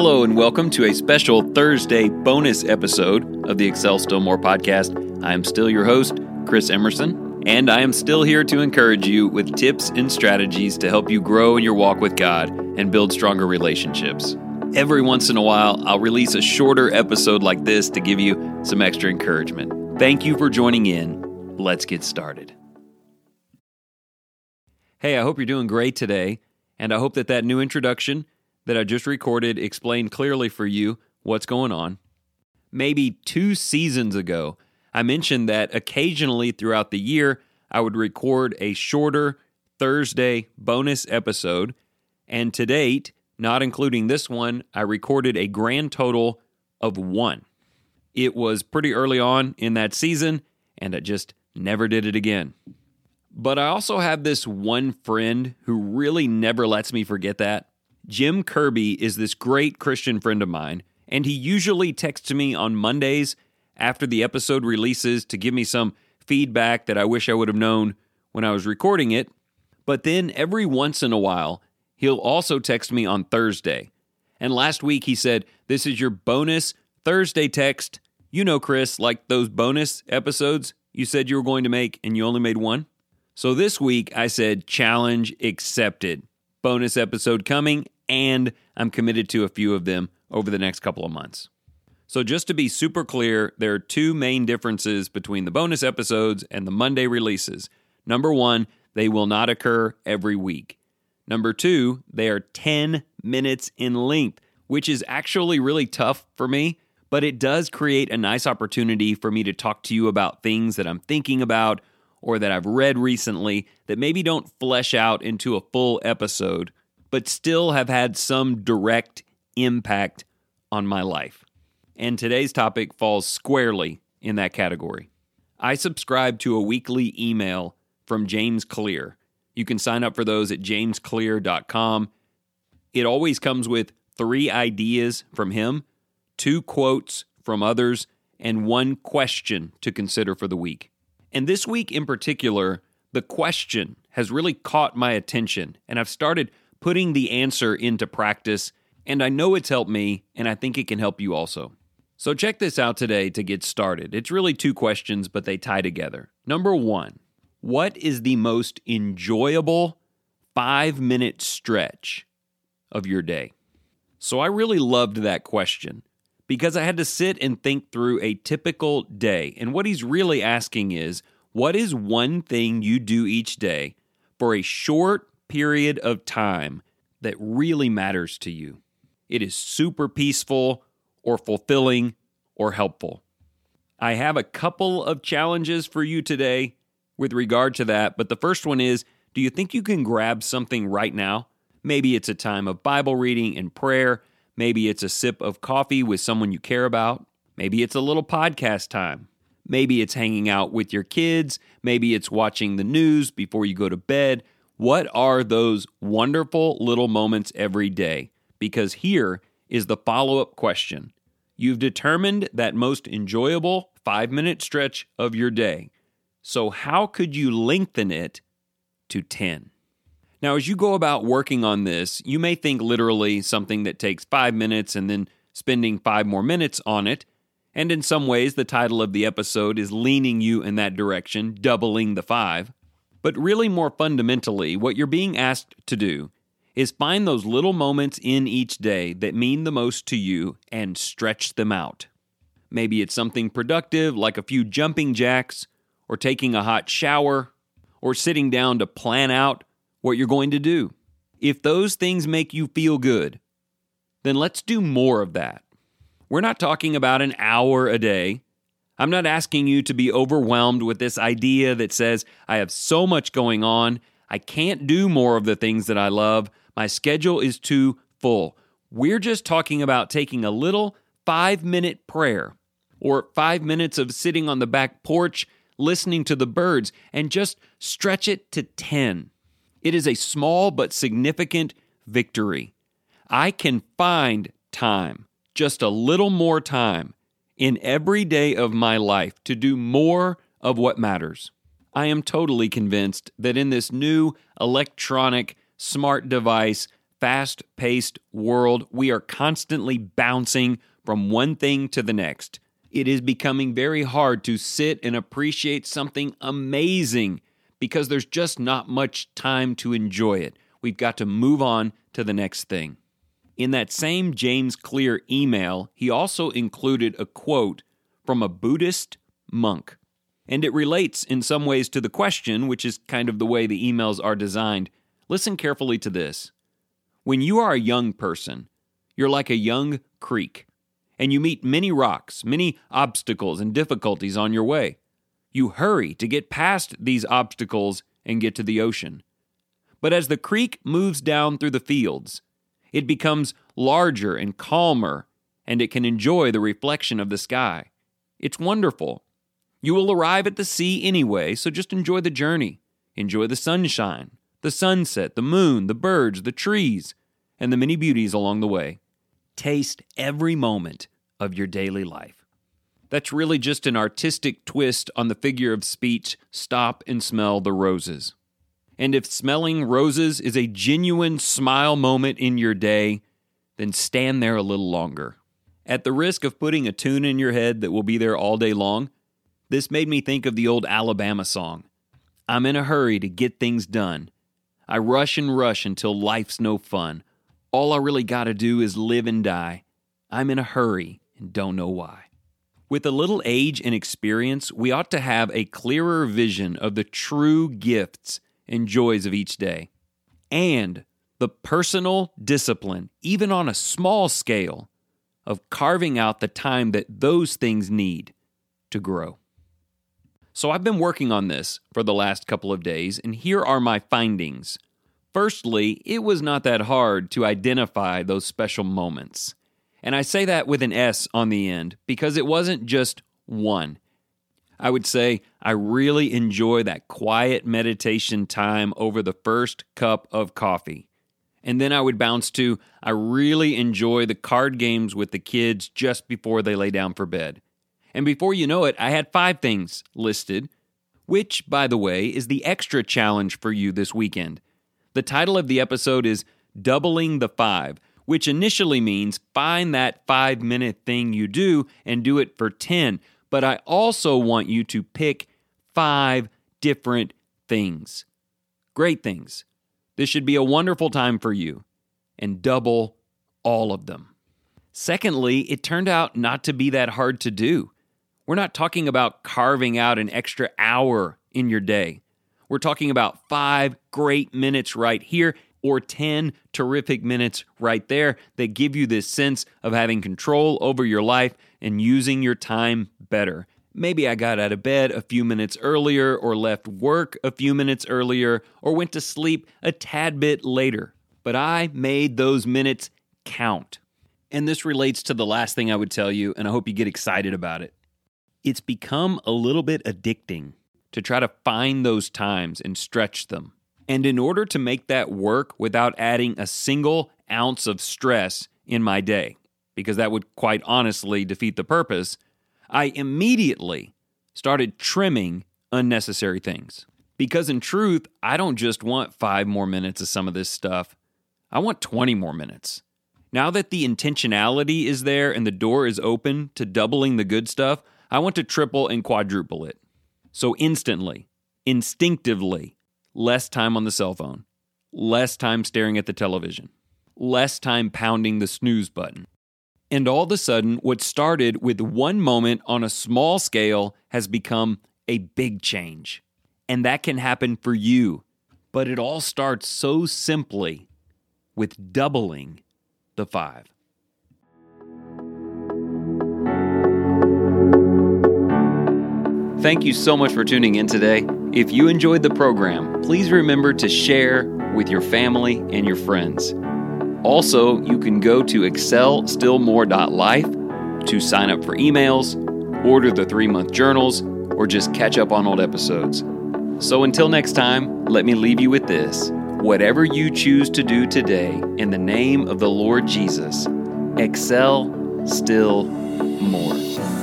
Hello, and welcome to a special Thursday bonus episode of the Excel Still More podcast. I am still your host, Chris Emerson, and I am still here to encourage you with tips and strategies to help you grow in your walk with God and build stronger relationships. Every once in a while, I'll release a shorter episode like this to give you some extra encouragement. Thank you for joining in. Let's get started. Hey, I hope you're doing great today, and I hope that that new introduction that I just recorded explained clearly for you what's going on. Maybe two seasons ago, I mentioned that occasionally throughout the year, I would record a shorter Thursday bonus episode. And to date, not including this one, I recorded a grand total of one. It was pretty early on in that season, and I just never did it again. But I also have this one friend who really never lets me forget that. Jim Kirby is this great Christian friend of mine, and he usually texts me on Mondays after the episode releases to give me some feedback that I wish I would have known when I was recording it. But then every once in a while, he'll also text me on Thursday. And last week he said, This is your bonus Thursday text. You know, Chris, like those bonus episodes you said you were going to make and you only made one. So this week I said, Challenge accepted. Bonus episode coming, and I'm committed to a few of them over the next couple of months. So, just to be super clear, there are two main differences between the bonus episodes and the Monday releases. Number one, they will not occur every week. Number two, they are 10 minutes in length, which is actually really tough for me, but it does create a nice opportunity for me to talk to you about things that I'm thinking about or that I've read recently that maybe don't flesh out into a full episode but still have had some direct impact on my life. And today's topic falls squarely in that category. I subscribe to a weekly email from James Clear. You can sign up for those at jamesclear.com. It always comes with three ideas from him, two quotes from others, and one question to consider for the week. And this week in particular, the question has really caught my attention, and I've started putting the answer into practice, and I know it's helped me, and I think it can help you also. So, check this out today to get started. It's really two questions, but they tie together. Number one, what is the most enjoyable five minute stretch of your day? So, I really loved that question because I had to sit and think through a typical day. And what he's really asking is, what is one thing you do each day for a short period of time that really matters to you. It is super peaceful or fulfilling or helpful. I have a couple of challenges for you today with regard to that, but the first one is do you think you can grab something right now? Maybe it's a time of Bible reading and prayer. Maybe it's a sip of coffee with someone you care about. Maybe it's a little podcast time. Maybe it's hanging out with your kids. Maybe it's watching the news before you go to bed. What are those wonderful little moments every day? Because here is the follow up question. You've determined that most enjoyable five minute stretch of your day. So, how could you lengthen it to 10? Now, as you go about working on this, you may think literally something that takes five minutes and then spending five more minutes on it. And in some ways, the title of the episode is leaning you in that direction, doubling the five. But really, more fundamentally, what you're being asked to do is find those little moments in each day that mean the most to you and stretch them out. Maybe it's something productive like a few jumping jacks, or taking a hot shower, or sitting down to plan out what you're going to do. If those things make you feel good, then let's do more of that. We're not talking about an hour a day. I'm not asking you to be overwhelmed with this idea that says, I have so much going on, I can't do more of the things that I love, my schedule is too full. We're just talking about taking a little five minute prayer or five minutes of sitting on the back porch listening to the birds and just stretch it to 10. It is a small but significant victory. I can find time, just a little more time, in every day of my life to do more of what matters. I am totally convinced that in this new electronic smart device fast paced world, we are constantly bouncing from one thing to the next. It is becoming very hard to sit and appreciate something amazing because there's just not much time to enjoy it. We've got to move on to the next thing. In that same James Clear email, he also included a quote from a Buddhist monk. And it relates in some ways to the question, which is kind of the way the emails are designed. Listen carefully to this. When you are a young person, you're like a young creek, and you meet many rocks, many obstacles and difficulties on your way. You hurry to get past these obstacles and get to the ocean. But as the creek moves down through the fields, it becomes larger and calmer, and it can enjoy the reflection of the sky. It's wonderful. You will arrive at the sea anyway, so just enjoy the journey. Enjoy the sunshine, the sunset, the moon, the birds, the trees, and the many beauties along the way. Taste every moment of your daily life. That's really just an artistic twist on the figure of speech stop and smell the roses. And if smelling roses is a genuine smile moment in your day, then stand there a little longer. At the risk of putting a tune in your head that will be there all day long, this made me think of the old Alabama song I'm in a hurry to get things done. I rush and rush until life's no fun. All I really gotta do is live and die. I'm in a hurry and don't know why. With a little age and experience, we ought to have a clearer vision of the true gifts and joys of each day, and the personal discipline, even on a small scale, of carving out the time that those things need to grow. So I've been working on this for the last couple of days, and here are my findings. Firstly, it was not that hard to identify those special moments. And I say that with an S on the end because it wasn't just one. I would say I really enjoy that quiet meditation time over the first cup of coffee. And then I would bounce to I really enjoy the card games with the kids just before they lay down for bed. And before you know it, I had five things listed, which, by the way, is the extra challenge for you this weekend. The title of the episode is Doubling the Five, which initially means find that five minute thing you do and do it for 10 but I also want you to pick five different things. Great things. This should be a wonderful time for you and double all of them. Secondly, it turned out not to be that hard to do. We're not talking about carving out an extra hour in your day. We're talking about five great minutes right here or 10 terrific minutes right there that give you this sense of having control over your life and using your time better. Maybe I got out of bed a few minutes earlier, or left work a few minutes earlier, or went to sleep a tad bit later. But I made those minutes count. And this relates to the last thing I would tell you, and I hope you get excited about it. It's become a little bit addicting to try to find those times and stretch them. And in order to make that work without adding a single ounce of stress in my day, because that would quite honestly defeat the purpose, I immediately started trimming unnecessary things. Because in truth, I don't just want five more minutes of some of this stuff, I want 20 more minutes. Now that the intentionality is there and the door is open to doubling the good stuff, I want to triple and quadruple it. So instantly, instinctively, less time on the cell phone, less time staring at the television, less time pounding the snooze button, and all of a sudden, what started with one moment on a small scale has become a big change. And that can happen for you. But it all starts so simply with doubling the five. Thank you so much for tuning in today. If you enjoyed the program, please remember to share with your family and your friends. Also, you can go to excelstillmore.life to sign up for emails, order the three month journals, or just catch up on old episodes. So until next time, let me leave you with this. Whatever you choose to do today, in the name of the Lord Jesus, excel still more.